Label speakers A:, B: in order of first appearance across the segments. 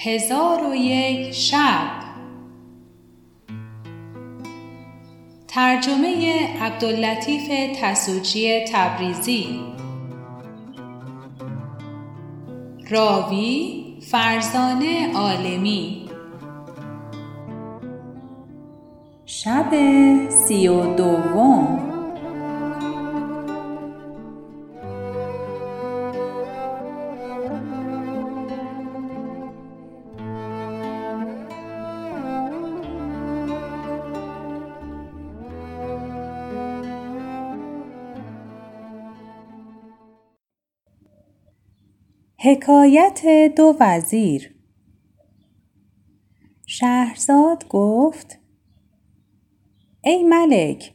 A: هزار و یک شب. ترجمه عبداللطیف تسوجی تبریزی. راوی فرزانه عالمی.
B: شب سی و دوم. حکایت دو وزیر. شهرزاد گفت ای ملک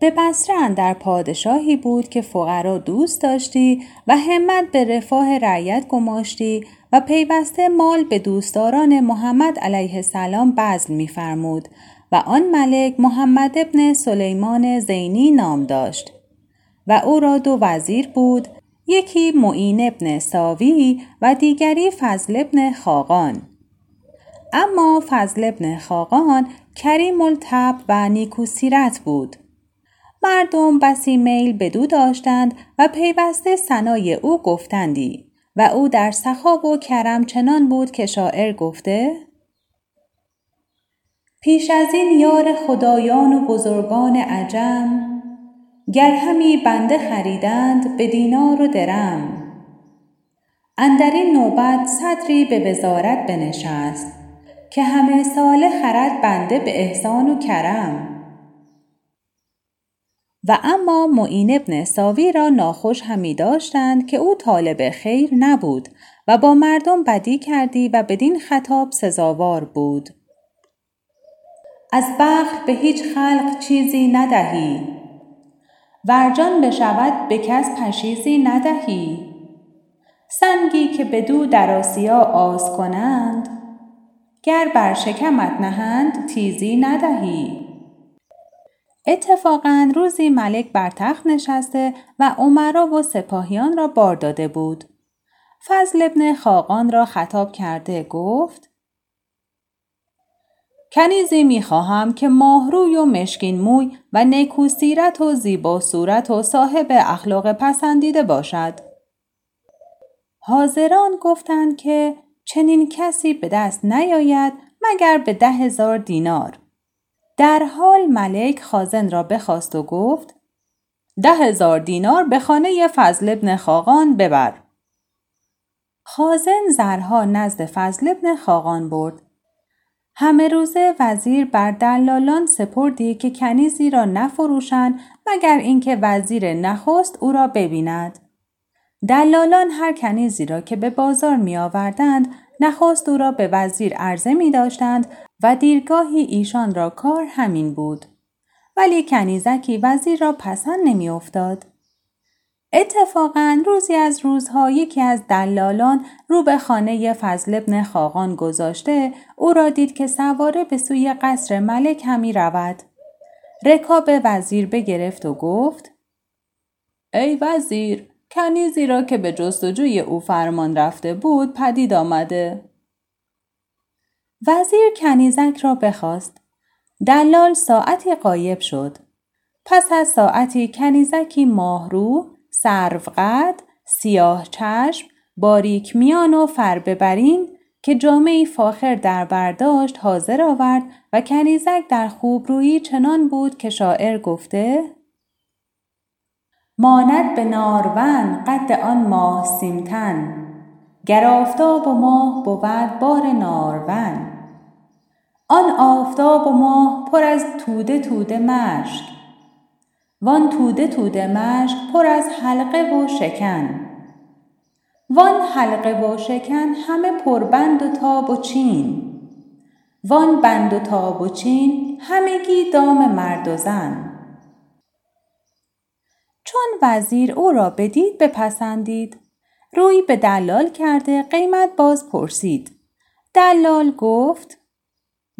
B: به بصره در پادشاهی بود که فقرا دوست داشتی و همت به رفاه رعیت گماشتی و پیوسته مال به دوستداران محمد علیه السلام بذل میفرمود و آن ملک محمد ابن سلیمان زینی نام داشت و او را دو وزیر بود یکی معین ابن ساوی و دیگری فضل ابن خاقان. اما فضل ابن خاقان کریم الطب و نیکوسیرت بود. مردم بسی میل به دو داشتند و پیوسته سنای او گفتندی و او در سخا و کرم چنان بود که شاعر گفته پیش از این یار خدایان و بزرگان عجم گر همی بنده خریدند به دینار و درم. اندر این نوبت صدری به وزارت بنشست که همه ساله خرد بنده به احسان و کرم. و اما معین ابن ساوی را ناخوش همی داشتند که او طالب خیر نبود و با مردم بدی کردی و بدین خطاب سزاوار بود. از بخت به هیچ خلق چیزی ندهی. ورجان بشود به کس پشیزی ندهی. سنگی که بدو در آسیا آز کنند گر بر شکمت نهند تیزی ندهی. اتفاقا روزی ملک بر تخت نشسته و عمرا و سپاهیان را بار داده بود. فضل ابن خاقان را خطاب کرده گفت کنیزی می خواهم که ماهروی و مشکین موی و نیکو سیرت و زیبا صورت و صاحب اخلاق پسندیده باشد. حاضران گفتند که چنین کسی به دست نیاید مگر به ده هزار دینار. در حال ملک خازن را بخواست و گفت ده هزار دینار به خانه فضل ابن خاقان ببر. خازن زرها نزد فضل ابن خاقان برد همه روزه وزیر بر دلالان سپردی که کنیزی را نفروشند مگر اینکه وزیر نخست او را ببیند. دلالان هر کنیزی را که به بازار می آوردند نخست او را به وزیر عرضه می داشتند و دیرگاهی ایشان را کار همین بود. ولی کنیزکی وزیر را پسند نمی افتاد. اتفاقا روزی از روزها یکی از دلالان رو به خانه فضل ابن خاقان گذاشته او را دید که سواره به سوی قصر ملک همی رود. رکاب وزیر بگرفت و گفت ای وزیر کنیزی را که به جستجوی او فرمان رفته بود پدید آمده. وزیر کنیزک را بخواست. دلال ساعتی قایب شد. پس از ساعتی کنیزکی ماهرو سروقد، سیاه چشم، باریک میان و فرببرین که جامعی فاخر در برداشت حاضر آورد و کنیزک در خوبرویی چنان بود که شاعر گفته ماند به نارون قد آن ماه سیمتن گر آفتاب و ماه بود بار نارون آن آفتاب و ماه پر از توده توده مشک وان توده توده مشک پر از حلقه و شکن. وان حلقه و شکن همه پربند و تاب و چین. وان بند و تاب و چین همگی دام مرد و زن. چون وزیر او را بدید بپسندید روی به دلال کرده قیمت باز پرسید. دلال گفت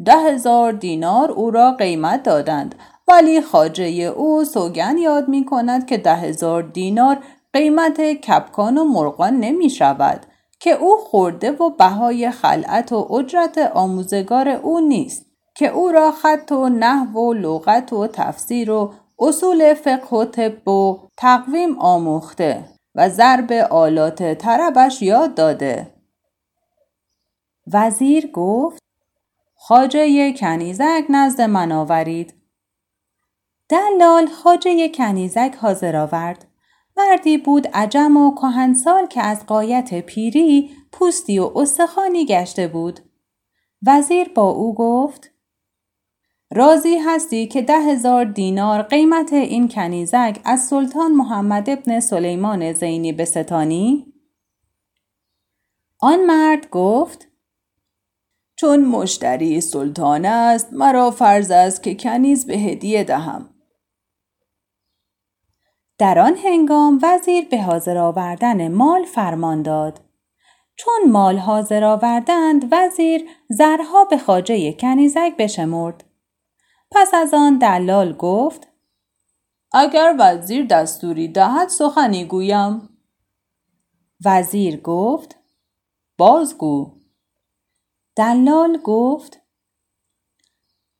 B: ده هزار دینار او را قیمت دادند. ولی خاجه او سوگن یاد می کند که ده هزار دینار قیمت کپکان و مرغان نمی شود که او خورده و بهای خلعت و اجرت آموزگار او نیست که او را خط و نحو و لغت و تفسیر و اصول فقه و طب و تقویم آموخته و ضرب آلات طربش یاد داده. وزیر گفت خاجه کنیزک نزد من آورید. دلال خاجه کنیزک حاضر آورد. مردی بود عجم و کهنسال که از قایت پیری پوستی و استخوانی گشته بود. وزیر با او گفت راضی هستی که ده هزار دینار قیمت این کنیزک از سلطان محمد ابن سلیمان زینی به ستانی؟ آن مرد گفت چون مشتری سلطان است مرا فرض است که کنیز به هدیه دهم. در آن هنگام وزیر به حاضر آوردن مال فرمان داد. چون مال حاضر آوردند وزیر زرها به خاجه کنیزک بشمرد. پس از آن دلال گفت اگر وزیر دستوری دهد سخنی گویم. وزیر گفت بازگو. دلال گفت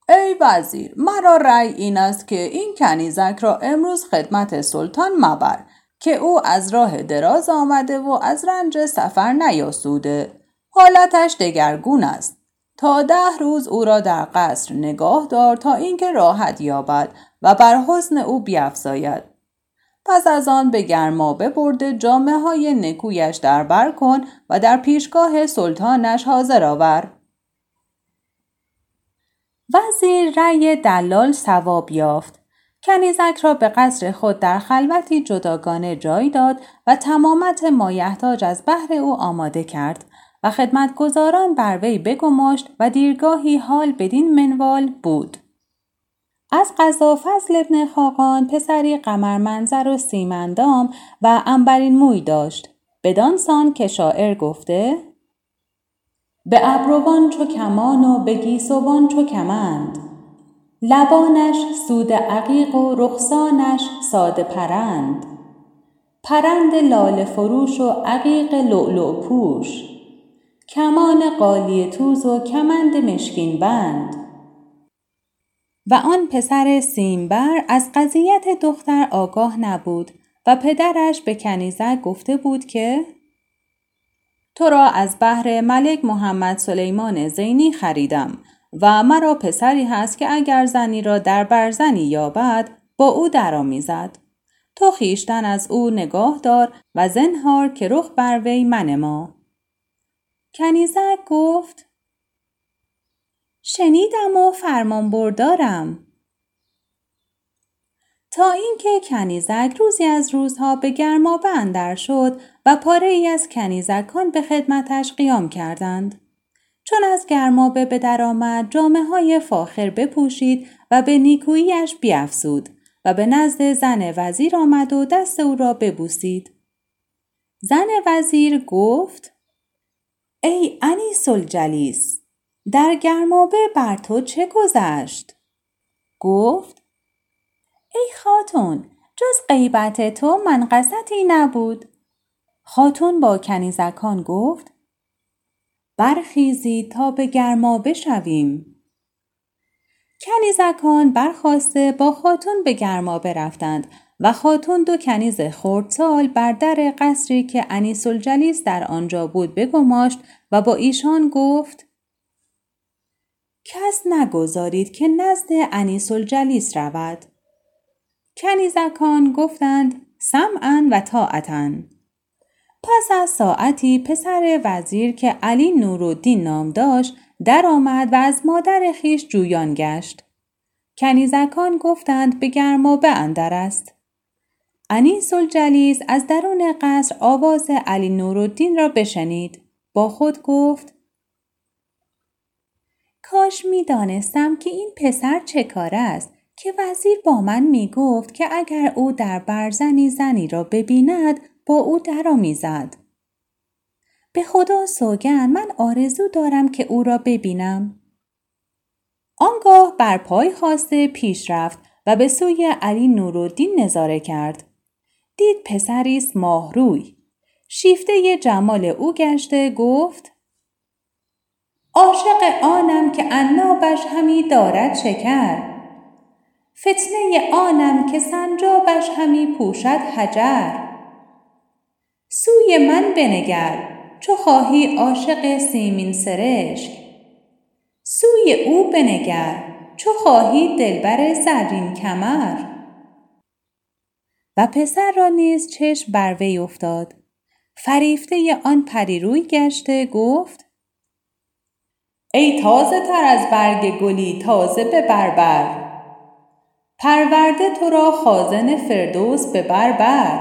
B: ای وزیر مرا رأی این است که این کنیزک را امروز خدمت سلطان مبر که او از راه دراز آمده و از رنج سفر نیاسوده. حالتش دگرگون است. تا ده روز او را در قصر نگاه دار تا اینکه راحت یابد و بر حسن او بیافزاید پس از آن به گرما ببرده جامعه های نکویش در بر کن و در پیشگاه سلطانش حاضر آور. وزیر رأی دلال ثواب یافت. کنیزک را به قصر خود در خلوتی جداگانه جای داد و تمامت مایحتاج از بحر او آماده کرد و خدمتگزاران بر وی بگماشت و دیرگاهی حال بدین منوال بود. از قضا فضل ابن خاقان پسری قمر منظر و سیمندام و انبرین موی داشت. بدان سان که شاعر گفته به ابروان چو کمان و به گیسوان چو کمند. لبانش سود عقیق و رخسانش ساده پرند. پرند لاله فروش و عقیق لؤلؤ پوش. کمان قالی توز و کمند مشکین بند. و آن پسر سیمبر از قضیت دختر آگاه نبود و پدرش به کنیزک گفته بود که تو را از بحر ملک محمد سلیمان زینی خریدم و مرا پسری هست که اگر زنی را در برزنی یابد با او درآمیزد. تو خیشتن از او نگاه دار و زنهار که رخ بر وی منما. کنیزک گفت شنیدم و فرمان بردارم. تا اینکه کنیزک روزی از روزها به گرمابه اندر شد و پاره ای از کنیزکان به خدمتش قیام کردند. چون از گرمابه به در آمد جامعه های فاخر بپوشید و به نیکوییش بیافزود و به نزد زن وزیر آمد و دست او را ببوسید. زن وزیر گفت ای انیس الجلیس در گرمابه بر تو چه گذشت؟ گفت ای خاتون جز غیبت تو منقصتی نبود. خاتون با کنیزکان گفت برخیزید تا به گرما بشویم. کنیزکان برخواسته با خاتون به گرما برفتند و خاتون دو کنیز خردسال بر در قصری که انیس الجلیس در آنجا بود بگماشت و با ایشان گفت کس نگذارید که نزد انیس الجلیس رود. کنیزکان گفتند سمعا و طاعتا. پس از ساعتی پسر وزیر که علی نورالدین نام داشت درآمد و از مادر خیش جویان گشت. کنیزکان گفتند به گرمابه اندر است. انیس الجلیس از درون قصر آواز علی نورالدین را بشنید. با خود گفت کاش می دانستم که این پسر چه کار است. که وزیر با من می گفت که اگر او در برزنی زنی را ببیند با او درآمیزد. به خدا سوگن من آرزو دارم که او را ببینم. آنگاه بر پای خواسته پیش رفت و به سوی علی نورالدین نظاره کرد. دید پسری است ماهروی. شیفته جمال او گشته گفت عاشق آنم که عنابش همی دارد شکر فتنه آنم که سنجابش همی پوشد حجر. سوی من بنگر چو خواهی عاشق سیمین سرشک. سوی او بنگر چو خواهی دلبر زرین کمر. و پسر را نیز چشم بر وی افتاد. فریفته آن پریروی گشته گفت ای تازه تر از برگ گلی تازه به بربر پرورده تو را خازن فردوس به بربر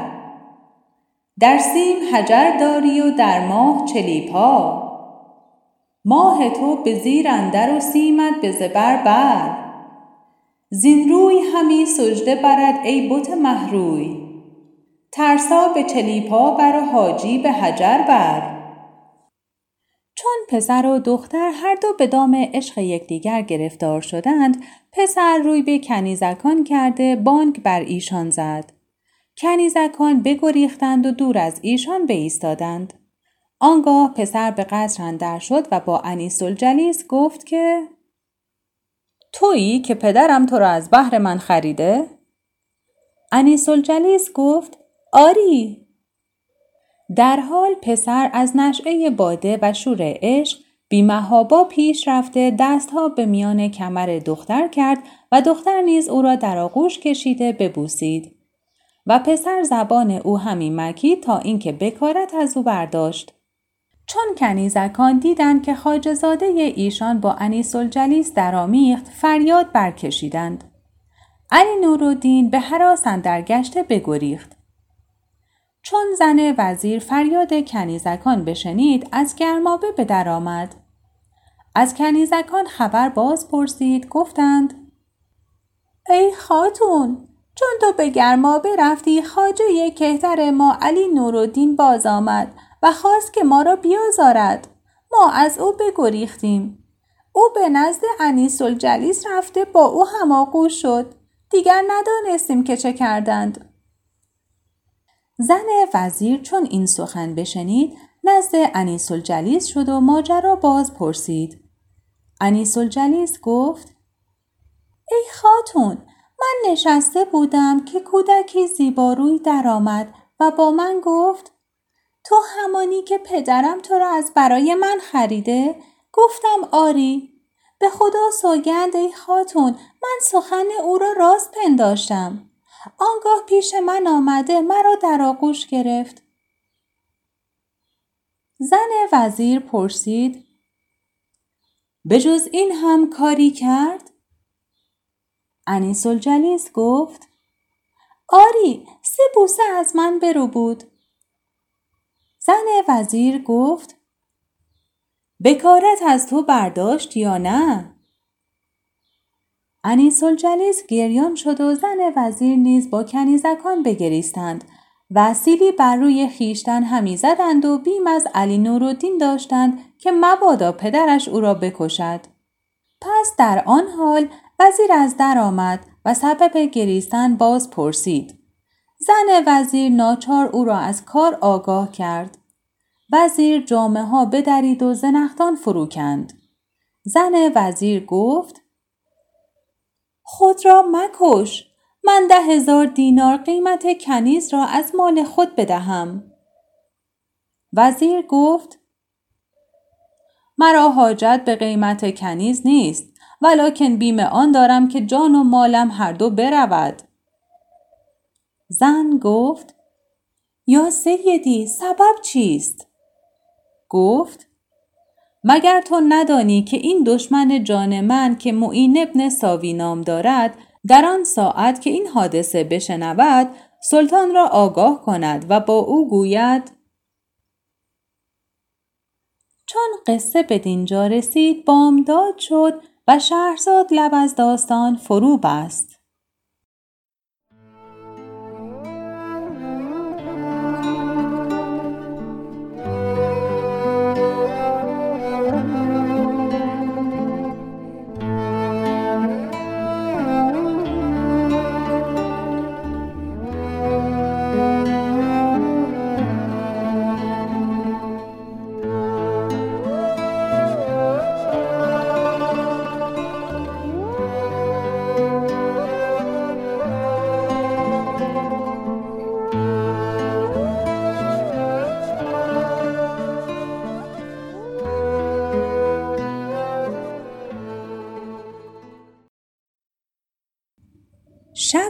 B: در سیم حجر داری و در ماه چلیپا. ماه تو به زیر اندر و سیمت به زبر بر. زین روی همی سجده برد ای بت مهروی ترسا به چلیپا بر و حاجی به حجر بر. چون پسر و دختر هر دو به دام عشق یکدیگر گرفتار شدند پسر روی به کنیزکان کرده بانک بر ایشان زد. کنیزکان بگریختند و دور از ایشان بایستادند. آنگاه پسر به قصر اندر شد و با انیس الجلیس گفت که تویی که پدرم تو را از بهر من خریده؟ انیس الجلیس گفت آری. در حال پسر از نشعه باده و شور عشق بیمهابا پیش رفته دستها به میان کمر دختر کرد و دختر نیز او را در آغوش کشیده ببوسید. و پسر زبان او همی مکید تا اینکه بکارت از او برداشت. چون کنیزکان دیدند که خاجزاده ایشان با انیس الجلیس درآمیخت فریاد برکشیدند. علی نورالدین به حراس در گشته بگریخت. چون زن وزیر فریاد کنیزکان بشنید از گرمابه به در آمد. از کنیزکان خبر باز پرسید گفتند ای خاتون چون تو به گرمابه رفتی خاجه کهتر ما علی نورالدین باز آمد و خواست که ما را بیازارد. ما از او بگریختیم. او به نزد انیس الجلیس رفته با او هماغوش شد. دیگر ندانستیم که چه کردند. زن وزیر چون این سخن بشنید نزد انیس الجلیس شد و ماجرا باز پرسید. انیس الجلیس گفت ای خاتون من نشسته بودم که کودکی زیباروی درآمد و با من گفت تو همانی که پدرم تو را از برای من خریده؟ گفتم آری. به خدا سوگند ای خاتون من سخن او را راست پنداشتم. آنگاه پیش من آمده مرا در آغوش گرفت. زن وزیر پرسید به جز این هم کاری کرد؟ انیس الجلیس گفت آری سه بوسه از من برو بود. زن وزیر گفت بکارت از تو برداشت یا نه؟ انیس الجلیس گریان شد و زن وزیر نیز با کنیزکان بگریستند. وسیلی بر روی خیشتن همی زدند و بیم از علی نورالدین داشتند که مبادا پدرش او را بکشد. پس در آن حال وزیر از در آمد و سبب گریستن باز پرسید. زن وزیر ناچار او را از کار آگاه کرد. وزیر جامعه ها بدرید و زنختان فروکند. زن وزیر گفت خود را مکش. من ده هزار دینار قیمت کنیز را از مال خود بدهم. وزیر گفت مرا حاجت به قیمت کنیز نیست ولکن بیم آن دارم که جان و مالم هر دو برود. زن گفت یا سیدی سبب چیست؟ گفت مگر تو ندانی که این دشمن جان من که معین ابن ساوی نام دارد در آن ساعت که این حادثه بشنود سلطان را آگاه کند و با او گوید چون قصه به دینجا رسید بامداد شد و شهرزاد لب از داستان فرو بست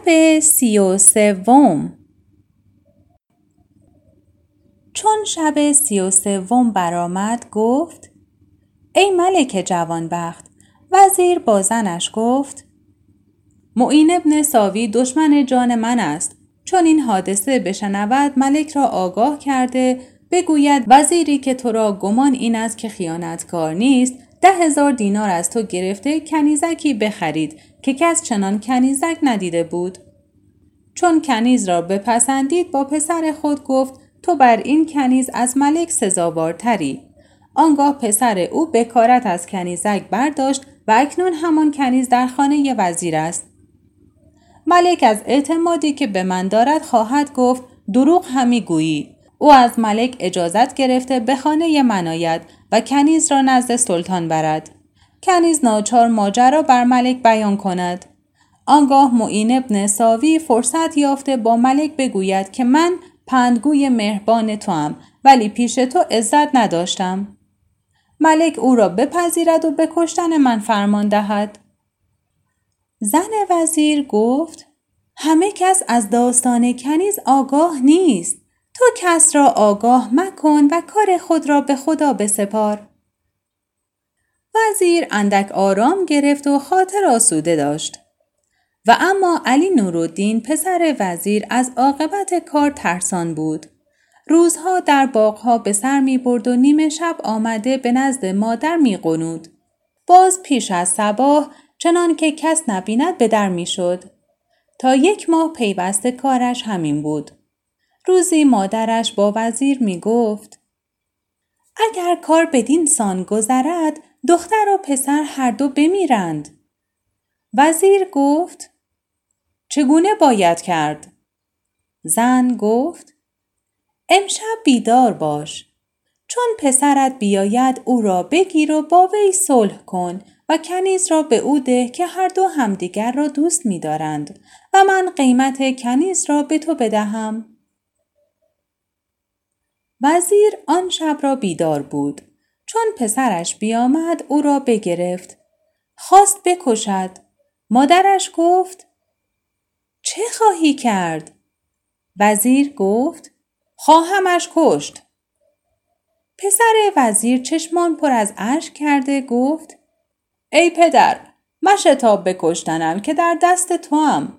B: شب سی و سوم. چون شب سی و سوم برآمد گفت ای ملک جوانبخت وزیر با زنش گفت معین ابن ساوی دشمن جان من است. چون این حادثه بشنود ملک را آگاه کرده بگوید وزیری که تو را گمان این است که خیانتکار نیست ده هزار دینار از تو گرفته کنیزکی بخرید. که کس چنان کنیزک ندیده بود. چون کنیز را بپسندید با پسر خود گفت تو بر این کنیز از ملک سزاوارتری. آنگاه پسر او بکارت از کنیزک برداشت و اکنون همان کنیز در خانه وزیر است. ملک از اعتمادی که به من دارد خواهد گفت دروغ همی گویی. او از ملک اجازت گرفته به خانه من آید و کنیز را نزد سلطان برد. کنیز ناچار ماجرا بر ملک بیان کند. آنگاه معین ابن ساوی فرصت یافته با ملک بگوید که من پندگوی مهربان تو هم ولی پیش تو عزت نداشتم. ملک او را بپذیرد و به کشتن من فرمان دهد. زن وزیر گفت همه کس از داستان کنیز آگاه نیست. تو کس را آگاه مکن و کار خود را به خدا بسپار. وزیر اندک آرام گرفت و خاطر آسوده داشت و اما علی نورالدین پسر وزیر از عاقبت کار ترسان بود روزها در باغها به سر می برد و نیمه شب آمده به نزد مادر می قنود. باز پیش از سباه چنان که کس نبیند به در می شد. تا یک ماه پیوسته کارش همین بود. روزی مادرش با وزیر می گفت اگر کار بدین سان گذرد دختر و پسر هر دو بمیرند. وزیر گفت چگونه باید کرد؟ زن گفت امشب بیدار باش. چون پسرت بیاید او را بگیر و با وی صلح کن و کنیز را به او ده که هر دو همدیگر را دوست می دارند و من قیمت کنیز را به تو بدهم. وزیر آن شب را بیدار بود. چون پسرش بیامد او را بگرفت. خواست بکشد. مادرش گفت چه خواهی کرد؟ وزیر گفت خواهمش کشت. پسر وزیر چشمان پر از اشک کرده گفت ای پدر مشتاب بکشتنم که در دست تو هم.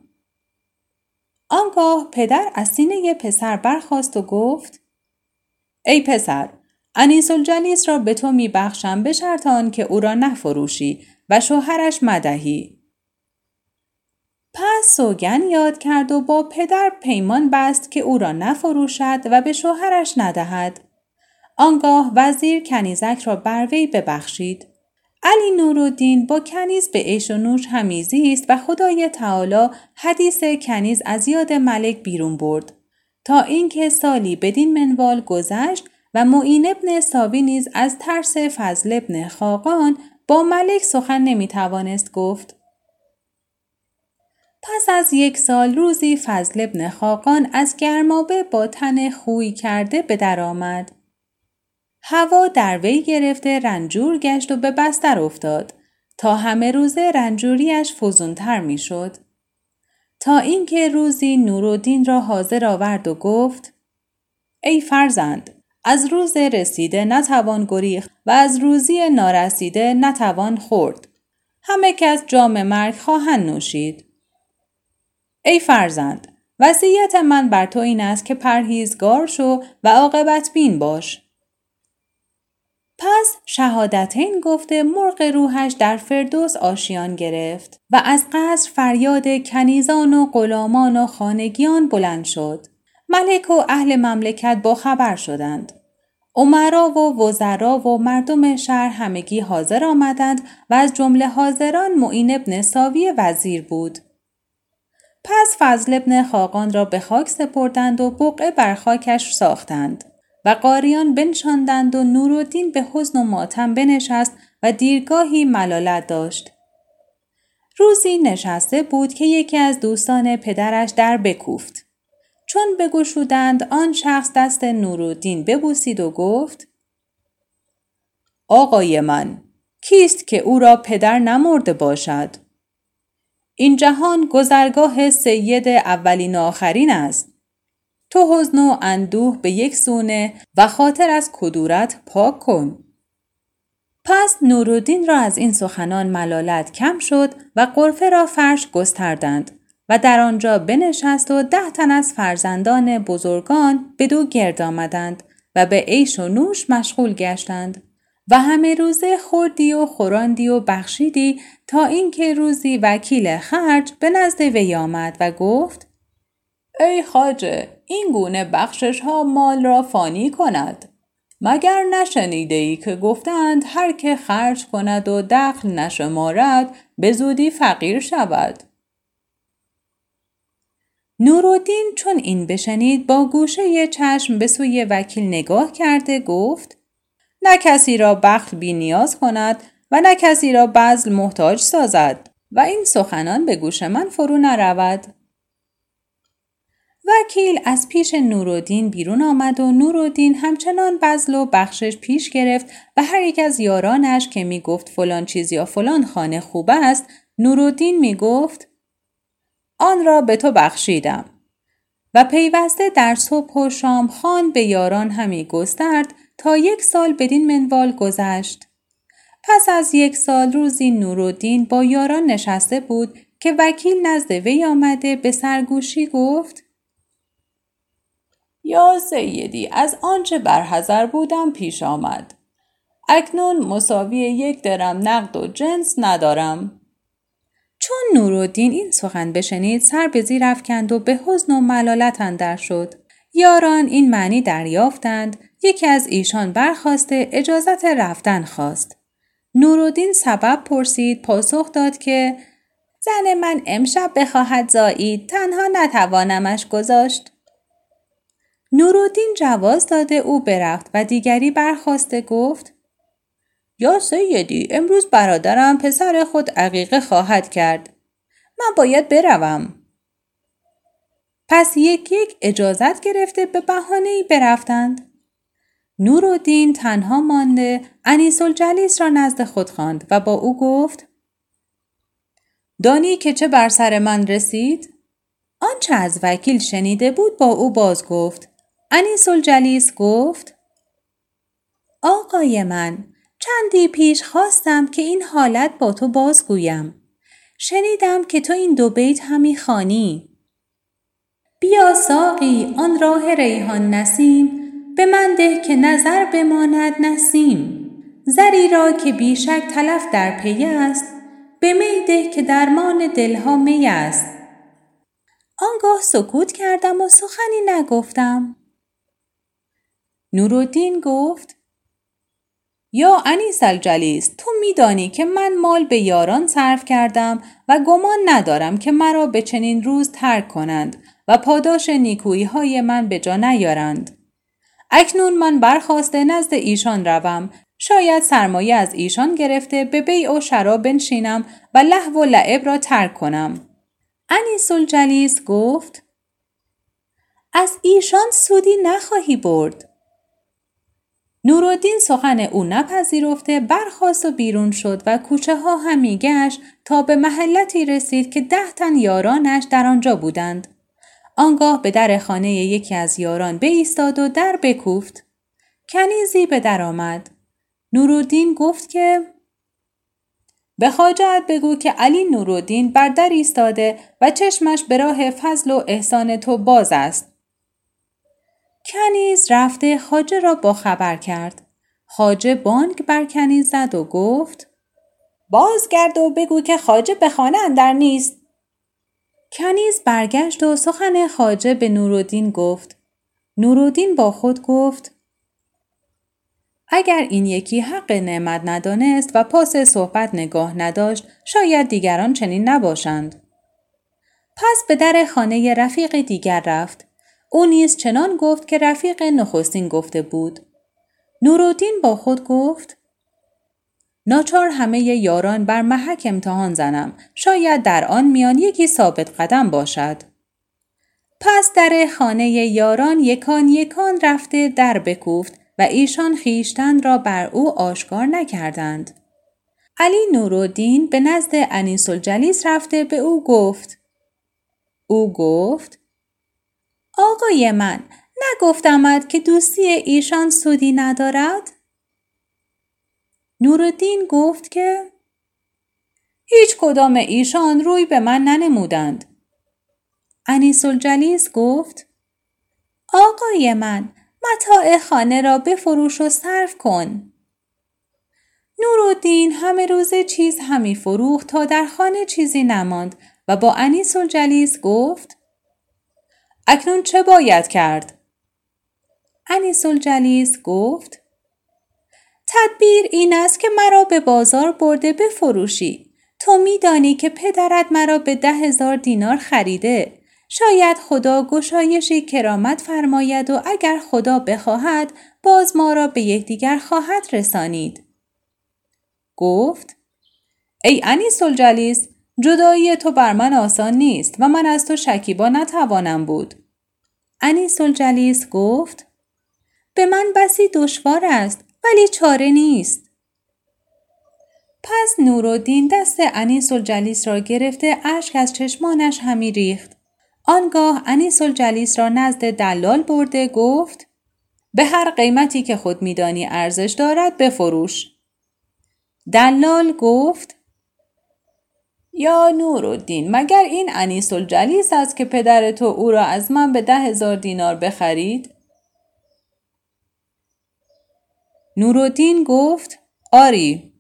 B: آنگاه پدر از سینه پسر برخواست و گفت ای پسر انیس الجلیس را به تو می بخشم به شرط که او را نفروشی و شوهرش مدهی پس سوگن یاد کرد و با پدر پیمان بست که او را نفروشد و به شوهرش ندهد. آنگاه وزیر کنیزک را بر وی ببخشید. علی نورالدین با کنیز به عیش و نوش همیزی است و خدای تعالی حدیث کنیز از یاد ملک بیرون برد تا اینکه سالی بدین منوال گذشت و معین ابن ساوی نیز از ترس فضل ابن خاقان با ملک سخن نمی توانست گفت پس از یک سال روزی فضل ابن خاقان از گرمابه با تن خوی کرده به در آمد. هوا در وی گرفته رنجور گشت و به بستر افتاد تا همه روزه رنجوریش فزونتر می شد. تا اینکه روزی نورالدین را حاضر آورد و گفت ای فرزند از روز رسیده نتوان گریخت و از روزی نارسیده نتوان خورد. همه کس جام مرگ خواهند نوشید. ای فرزند وصیت من بر تو این است که پرهیزگار شو و عاقبت بین باش. پس شهادتین گفته مرغ روحش در فردوس آشیان گرفت و از قصر فریاد کنیزان و غلامان و خانگیان بلند شد. ملک و اهل مملکت با خبر شدند. عمرا و وزرا و مردم شهر همگی حاضر آمدند و از جمله حاضران معین ابن ساوی وزیر بود پس فضل ابن خاقان را به خاک سپردند و بقعه بر خاکش ساختند و قاریان بنشاندند و نورالدین به حزن و ماتم بنشست و دیرگاهی ملالت داشت. روزی نشسته بود که یکی از دوستان پدرش در بکوفت. چون بگشودند آن شخص دست نورالدین ببوسید و گفت آقای من کیست که او را پدر نمرده باشد؟ این جهان گذرگاه سید اولین آخرین است. تو حزن و اندوه به یک سونه و خاطر از کدورت پاک کن. پس نورالدین را از این سخنان ملالت کم شد و قرفه را فرش گستردند و در آنجا بنشست و ده تن از فرزندان بزرگان به دو گرد آمدند و به عیش و نوش مشغول گشتند و همه روزه خوردی و خوراندی و بخشیدی تا اینکه روزی وکیل خرج به نزد وی آمد و گفت ای خاجه این گونه بخشش ها مال را فانی کند مگر نشنیده ای که گفتند هر که خرج کند و دخل نشمارد به زودی فقیر شود؟ نورالدین چون این بشنید با گوشه چشم به سوی وکیل نگاه کرده گفت نه کسی را بخل بی نیاز کند و نه کسی را بزل محتاج سازد و این سخنان به گوش من فرو نرود. وکیل از پیش نورالدین بیرون آمد و نورالدین همچنان بزل و بخشش پیش گرفت و هر یک از یارانش که می گفت فلان چیز یا فلان خانه خوب است نورالدین می گفت آن را به تو بخشیدم و پیوسته در صبح و شام خان به یاران همی گسترد تا یک سال بدین منوال گذشت. پس از یک سال روزی نورالدین با یاران نشسته بود که وکیل نزد وی آمده به سرگوشی گفت یا سیدی از آنچه برحضر بودم پیش آمد. اکنون مساوی یک درم نقد و جنس ندارم. نورالدین این سخن بشنید سر به زیر افکند و به حزن و ملالت اندر شد. یاران این معنی دریافتند یکی از ایشان برخواسته اجازت رفتن خواست. نورالدین سبب پرسید پاسخ داد که زن من امشب بخواهد زایید تنها نتوانمش گذاشت. نورالدین جواز داده او برفت و دیگری برخواسته گفت یا سیدی امروز برادرم پسر خود عقیقه خواهد کرد. من باید بروم. پس یک یک اجازت گرفته به بهانه ای برفتند. نورالدین تنها مانده انیس الجلیس را نزد خود خواند و با او گفت دانی که چه بر سر من رسید؟ آنچه از وکیل شنیده بود با او باز گفت. انیس الجلیس گفت آقای من چندی پیش خواستم که این حالت با تو بازگویم. شنیدم که تو این دو بیت همی خانی. بیا ساقی آن راه ریحان نسیم به من ده که نظر بماند نسیم. زری را که بیشک تلف در پی است به می ده که درمان دلها می است. آنگاه سکوت کردم و سخنی نگفتم. نورالدین گفت یا انیس الجلیس تو میدانی که من مال به یاران صرف کردم و گمان ندارم که مرا به چنین روز ترک کنند و پاداش نیکویی های من به جا نیارند. اکنون من برخواسته نزد ایشان روم شاید سرمایه از ایشان گرفته به بیع و شراب بنشینم و لحو و لعب را ترک کنم. انیس الجلیس گفت از ایشان سودی نخواهی برد. نورالدین سخن او نپذیرفته برخواست و بیرون شد و کوچه ها همی گشت تا به محلتی رسید که ده تن یارانش در آنجا بودند. آنگاه به در خانه یکی از یاران بایستاد و در بکوفت. کنیزی به در آمد. نورالدین گفت که به خاجت بگو که علی نورالدین بر در ایستاده و چشمش به راه فضل و احسان تو باز است. کنیز رفته خاجه را با خبر کرد. خاجه بانگ بر کنیز زد و گفت بازگرد و بگو که خاجه به خانه اندر نیست. کنیز برگشت و سخن خاجه به نورالدین گفت. نورالدین با خود گفت اگر این یکی حق نعمت ندانست و پاس صحبت نگاه نداشت شاید دیگران چنین نباشند. پس به در خانه رفیق دیگر رفت. او نیز چنان گفت که رفیق نخستین گفته بود. نورالدین با خود گفت ناچار همه یاران بر محک امتحان زنم. شاید در آن میان یکی ثابت قدم باشد. پس در خانه یاران یکان یکان رفته در بکوفت و ایشان خیشتن را بر او آشکار نکردند. علی نورالدین به نزد انیس الجلیس رفته به او گفت او گفت آقای من نگفتمد که دوستی ایشان سودی ندارد؟ نورالدین گفت که هیچ کدام ایشان روی به من ننمودند. انیس الجلیس گفت آقای من متاع خانه را بفروش و صرف کن. نورالدین همه روزه چیز همی فروخت تا در خانه چیزی نماند و با انیس الجلیس گفت اکنون چه باید کرد؟ انیس الجلیس گفت تدبیر این است که مرا به بازار برده بفروشی. تو میدانی که پدرت مرا به ده هزار دینار خریده. شاید خدا گشایشی کرامت فرماید و اگر خدا بخواهد باز ما را به یکدیگر خواهد رسانید. گفت ای انیس الجلیس جدایی تو بر من آسان نیست و من از تو شکیبا نتوانم بود. انیس الجلیس گفت به من بسی دشوار است ولی چاره نیست. پس نورالدین دست انیس الجلیس را گرفته اشک از چشمانش همی ریخت. آنگاه انیس الجلیس را نزد دلال برده گفت به هر قیمتی که خود میدانی ارزش دارد بفروش. دلال گفت یا نورالدین مگر این انیس الجلیس است که پدر تو او را از من به ده هزار دینار بخرید؟ نورالدین گفت آری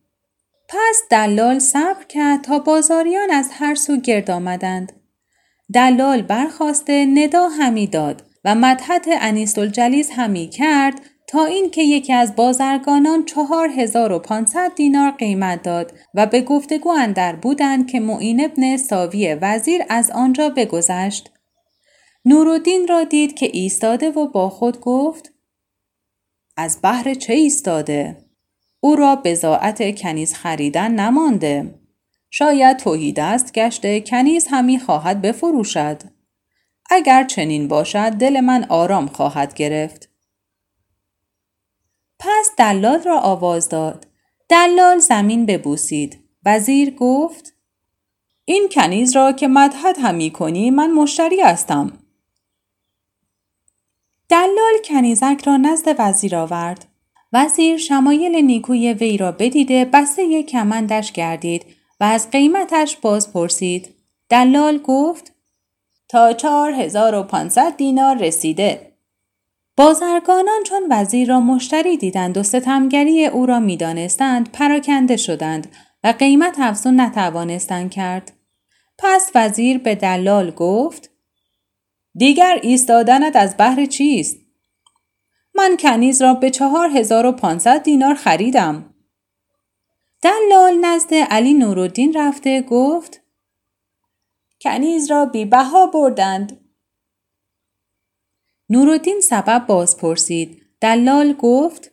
B: پس دلال صبر کرد تا بازاریان از هر سو گرد آمدند دلال برخواسته ندا همی داد و مدحت انیس الجلیس همی کرد تا اینکه یکی از بازرگانان چهار هزار و پانصد دینار قیمت داد و به گفتگو اندر بودند که معین ابن ساوی وزیر از آنجا بگذشت. نورالدین را دید که ایستاده و با خود گفت از بحر چه ایستاده؟ او را بزاعت کنیز خریدن نمانده. شاید توهید است گشته کنیز همی خواهد بفروشد. اگر چنین باشد دل من آرام خواهد گرفت. پس دلال را آواز داد. دلال زمین ببوسید. وزیر گفت این کنیز را که مدحت همی کنی من مشتری هستم. دلال کنیزک را نزد وزیر آورد. وزیر شمایل نیکوی وی را بدیده بسته کمندش گردید و از قیمتش باز پرسید. دلال گفت تا چهار هزار و پانصد دینار رسیده. بازرگانان چون وزیر را مشتری دیدند و ستمگری او را می‌دانستند پراکنده شدند و قیمت افزون نتوانستند کرد. پس وزیر به دلال گفت دیگر ایستادنت از بحر چیست؟ من کنیز را به چهار هزار و پانصد دینار خریدم. دلال نزد علی نورالدین رفته گفت کنیز را بی بها بردند. نورالدین سبب باز پرسید. دلال گفت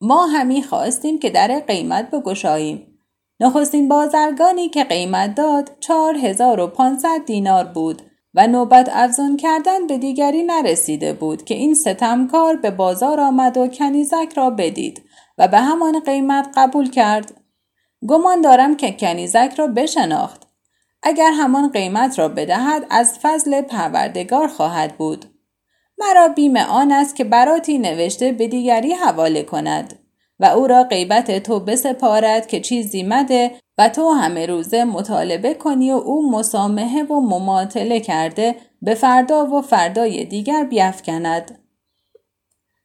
B: ما همی خواستیم که در قیمت بگشاییم. نخستین بازرگانی که قیمت داد چهار هزار و پانصد دینار بود و نوبت افزون کردن به دیگری نرسیده بود که این ستمکار به بازار آمد و کنیزک را بدید و به همان قیمت قبول کرد. گمان دارم که کنیزک را بشناخت. اگر همان قیمت را بدهد از فضل پروردگار خواهد بود. مرا بیم آن است که براتی نوشته به دیگری حواله کند و او را غیبت تو بسپارد که چیزی مده و تو همه روزه مطالبه کنی و او مسامحه و مماطله کرده به فردا و فردای دیگر بیافکند.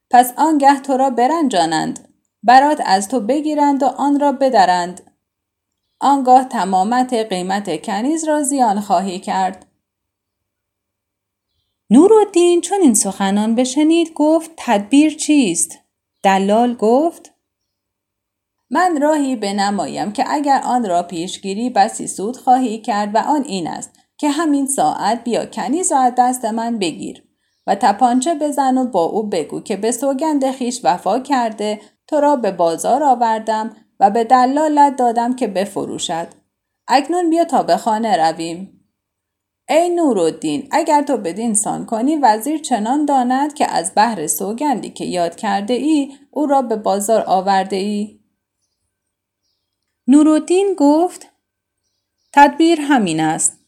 B: پس آنگه تو را برنجانند برات از تو بگیرند و آن را بدرند آنگاه تمامت قیمت کنیز را زیان خواهی کرد نورالدین چون این سخنان بشنید گفت تدبیر چیست؟ دلال گفت من راهی بنمایم که اگر آن را پیشگیری بسی سود خواهی کرد و آن این است که همین ساعت بیا کنیز را از دست من بگیر و تپانچه بزن و با او بگو که به سوگند خیش وفا کرده تو را به بازار آوردم و به دلالت دادم که بفروشد. اکنون بیا تا به خانه رویم. ای نورالدین اگر تو بدین سان کنی وزیر چنان داند که از بحر سوگندی که یاد کرده ای او را به بازار آورده ای نورالدین گفت تدبیر همین است.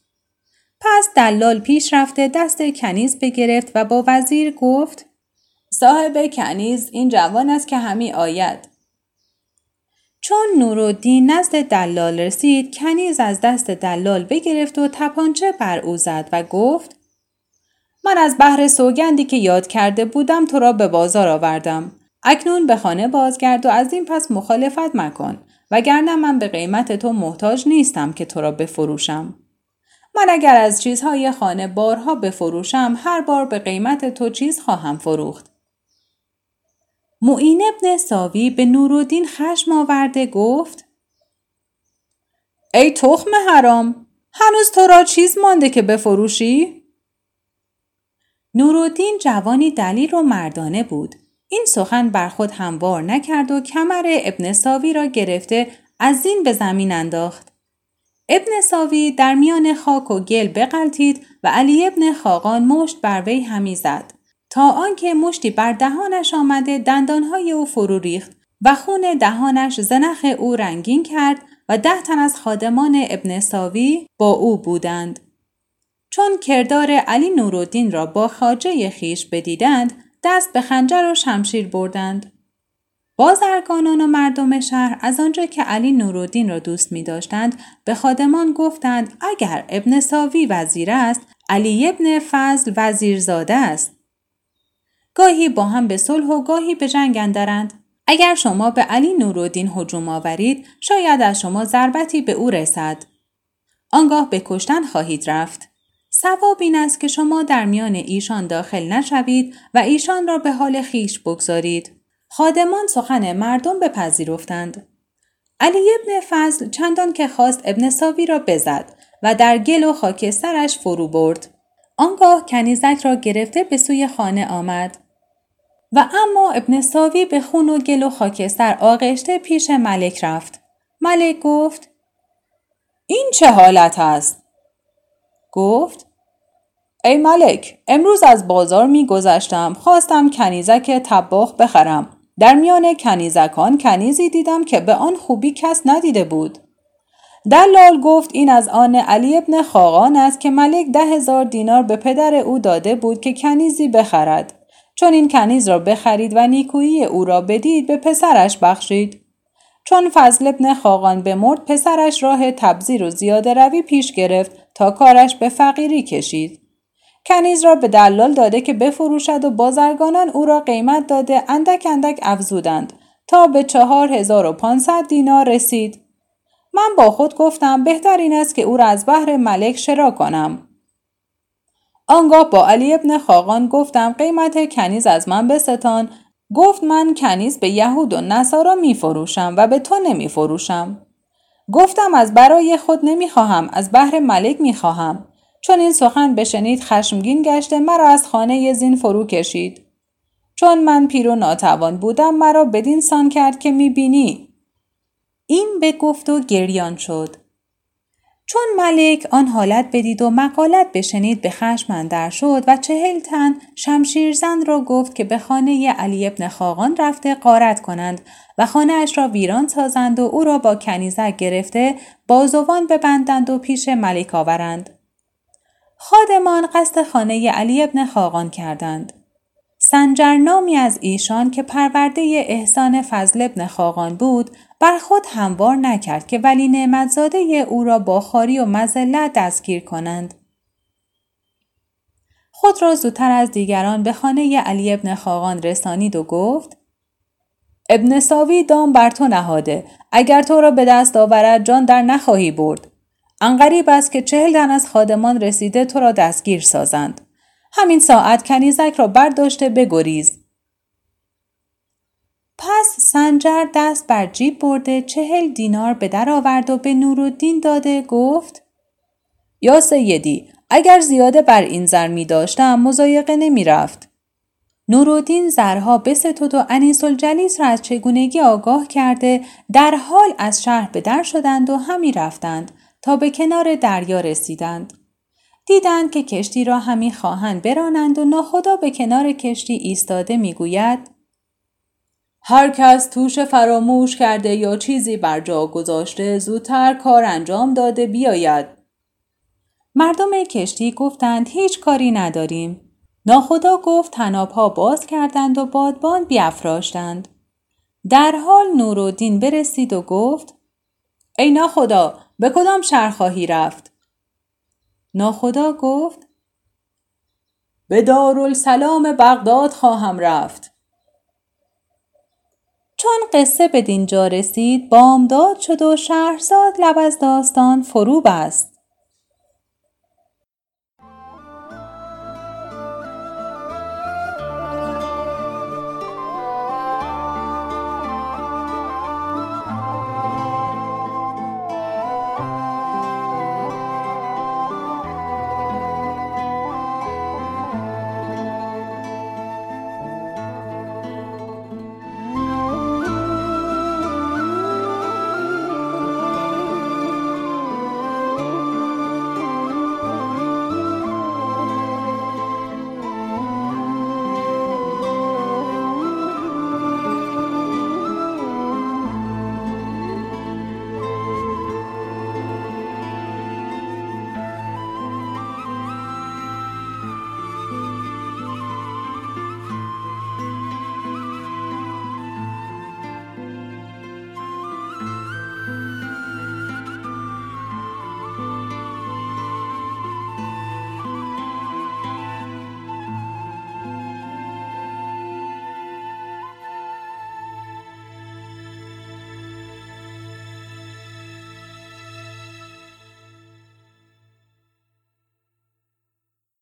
B: پس دلال پیش رفته دست کنیز بگرفت و با وزیر گفت صاحب کنیز این جوان است که همی آید. چون نورالدین نزد دلال رسید کنیز از دست دلال بگرفت و تپانچه بر او زد و گفت من از بحر سوگندی که یاد کرده بودم تو را به بازار آوردم. اکنون به خانه بازگرد و از این پس مخالفت مکن وگرنه من به قیمت تو محتاج نیستم که تو را بفروشم. من اگر از چیزهای خانه بارها بفروشم هر بار به قیمت تو چیز خواهم فروخت. معین ابن ساوی به نورالدین خشم آورده گفت ای تخم حرام هنوز تو را چیز مانده که بفروشی؟ نورالدین جوانی دلیل و مردانه بود. این سخن بر خود هموار نکرد و کمر ابن ساوی را گرفته از زین به زمین انداخت. ابن ساوی در میان خاک و گل بغلطید و علی ابن خاقان مشت بر وی همی زد تا آنکه مشتی بر دهانش آمده دندانهای او فرو ریخت و خون دهانش زنخ او رنگین کرد و ده تن از خادمان ابن ساوی با او بودند. چون کردار علی نورالدین را با خاجه خیش بدیدند دست به خنجر و شمشیر بردند. بازرگانان و مردم شهر از آنجا که علی نورالدین را دوست می داشتند به خادمان گفتند اگر ابن ساوی وزیر است علی ابن فضل وزیرزاده است. گاهی با هم به صلح و گاهی به جنگ اندرند. اگر شما به علی نورالدین هجوم آورید شاید از شما ضربتی به او رسد. آنگاه به کشتن خواهید رفت. سواب این است که شما در میان ایشان داخل نشوید و ایشان را به حال خیش بگذارید. خادمان سخن مردم بپذیرفتند. علی ابن فضل چندان که خواست ابن ساوی را بزد و در گل و خاکسترش فرو برد. آنگاه کنیزک را گرفته به سوی خانه آمد. و اما ابن ساوی به خون و گل و خاکستر آغشته پیش ملک رفت. ملک گفت این چه حالت است؟ گفت ای ملک امروز از بازار می گذشتم خواستم کنیزک تباخ بخرم در میان کنیزکان کنیزی دیدم که به آن خوبی کس ندیده بود دلال گفت این از آن علی ابن خاقان است که ملک ده هزار دینار به پدر او داده بود که کنیزی بخرد چون این کنیز را بخرید و نیکویی او را بدید به پسرش بخشید چون فضل ابن خاقان بمرد پسرش راه تبذیر و زیاده روی پیش گرفت تا کارش به فقیری کشید کنیز را به دلال داده که بفروشد و بازرگانان او را قیمت داده اندک اندک افزودند تا به چهار هزار و پانصد دینار رسید. من با خود گفتم بهتر این است که او را از بحر ملک شرا کنم. آنگاه با علی ابن خاقان گفتم قیمت کنیز از من بستان گفت من کنیز به یهود و نصارا می فروشم و به تو نمی فروشم. گفتم از برای خود نمی خواهم از بحر ملک می خواهم. چون این سخن بشنید خشمگین گشته مرا از خانه زین فرو کشید. چون من پیر و ناتوان بودم مرا بدین سان کرد که می‌بینی. این به گفت و گریان شد. چون ملک آن حالت بدید و مقالت بشنید به خشم اندر شد و چهل تن شمشیرزن را گفت که به خانه علی ابن خاقان رفته قارت کنند و خانه اش را ویران سازند و او را با کنیزک گرفته بازوان ببندند و پیش ملک آورند. خادمان قصد خانه علی ابن خاقان کردند. سنجر نامی از ایشان که پرورده احسان فضل ابن خاقان بود بر خود هموار نکرد که ولی نعمتزاده او را با خاری و مزلت دستگیر کنند. خود را زودتر از دیگران به خانه علی ابن خاقان رسانید و گفت ابن ساوی دام بر تو نهاده اگر تو را به دست آورد جان در نخواهی برد انقریب است که چهل تن از خادمان رسیده تو را دستگیر سازند. همین ساعت کنیزک را برداشته بگریز. پس سنجر دست بر جیب برده چهل دینار به در آورد و به نورالدین داده گفت یا سیدی اگر زیاده بر این زر می داشتم مزایقه نمی رفت. نورالدین زرها بستود و انیس الجلیس را از چگونگی آگاه کرده در حال از شهر به در شدند و همی رفتند تا به کنار دریا رسیدند. دیدند که کشتی را همی خواهند برانند و ناخدا به کنار کشتی ایستاده می‌گوید هر کس توش فراموش کرده یا چیزی بر جا گذاشته زودتر کار انجام داده بیاید. مردم کشتی گفتند هیچ کاری نداریم. ناخدا گفت تنابها باز کردند و بادبان بیافراشتند. در حال نورالدین برسید و گفت ای ناخدا به کدام شهر خواهی رفت؟ ناخدا گفت به دارالسلام بغداد خواهم رفت. چون قصه به دینجا رسید بامداد شد و شهرزاد لب از داستان فرو بست.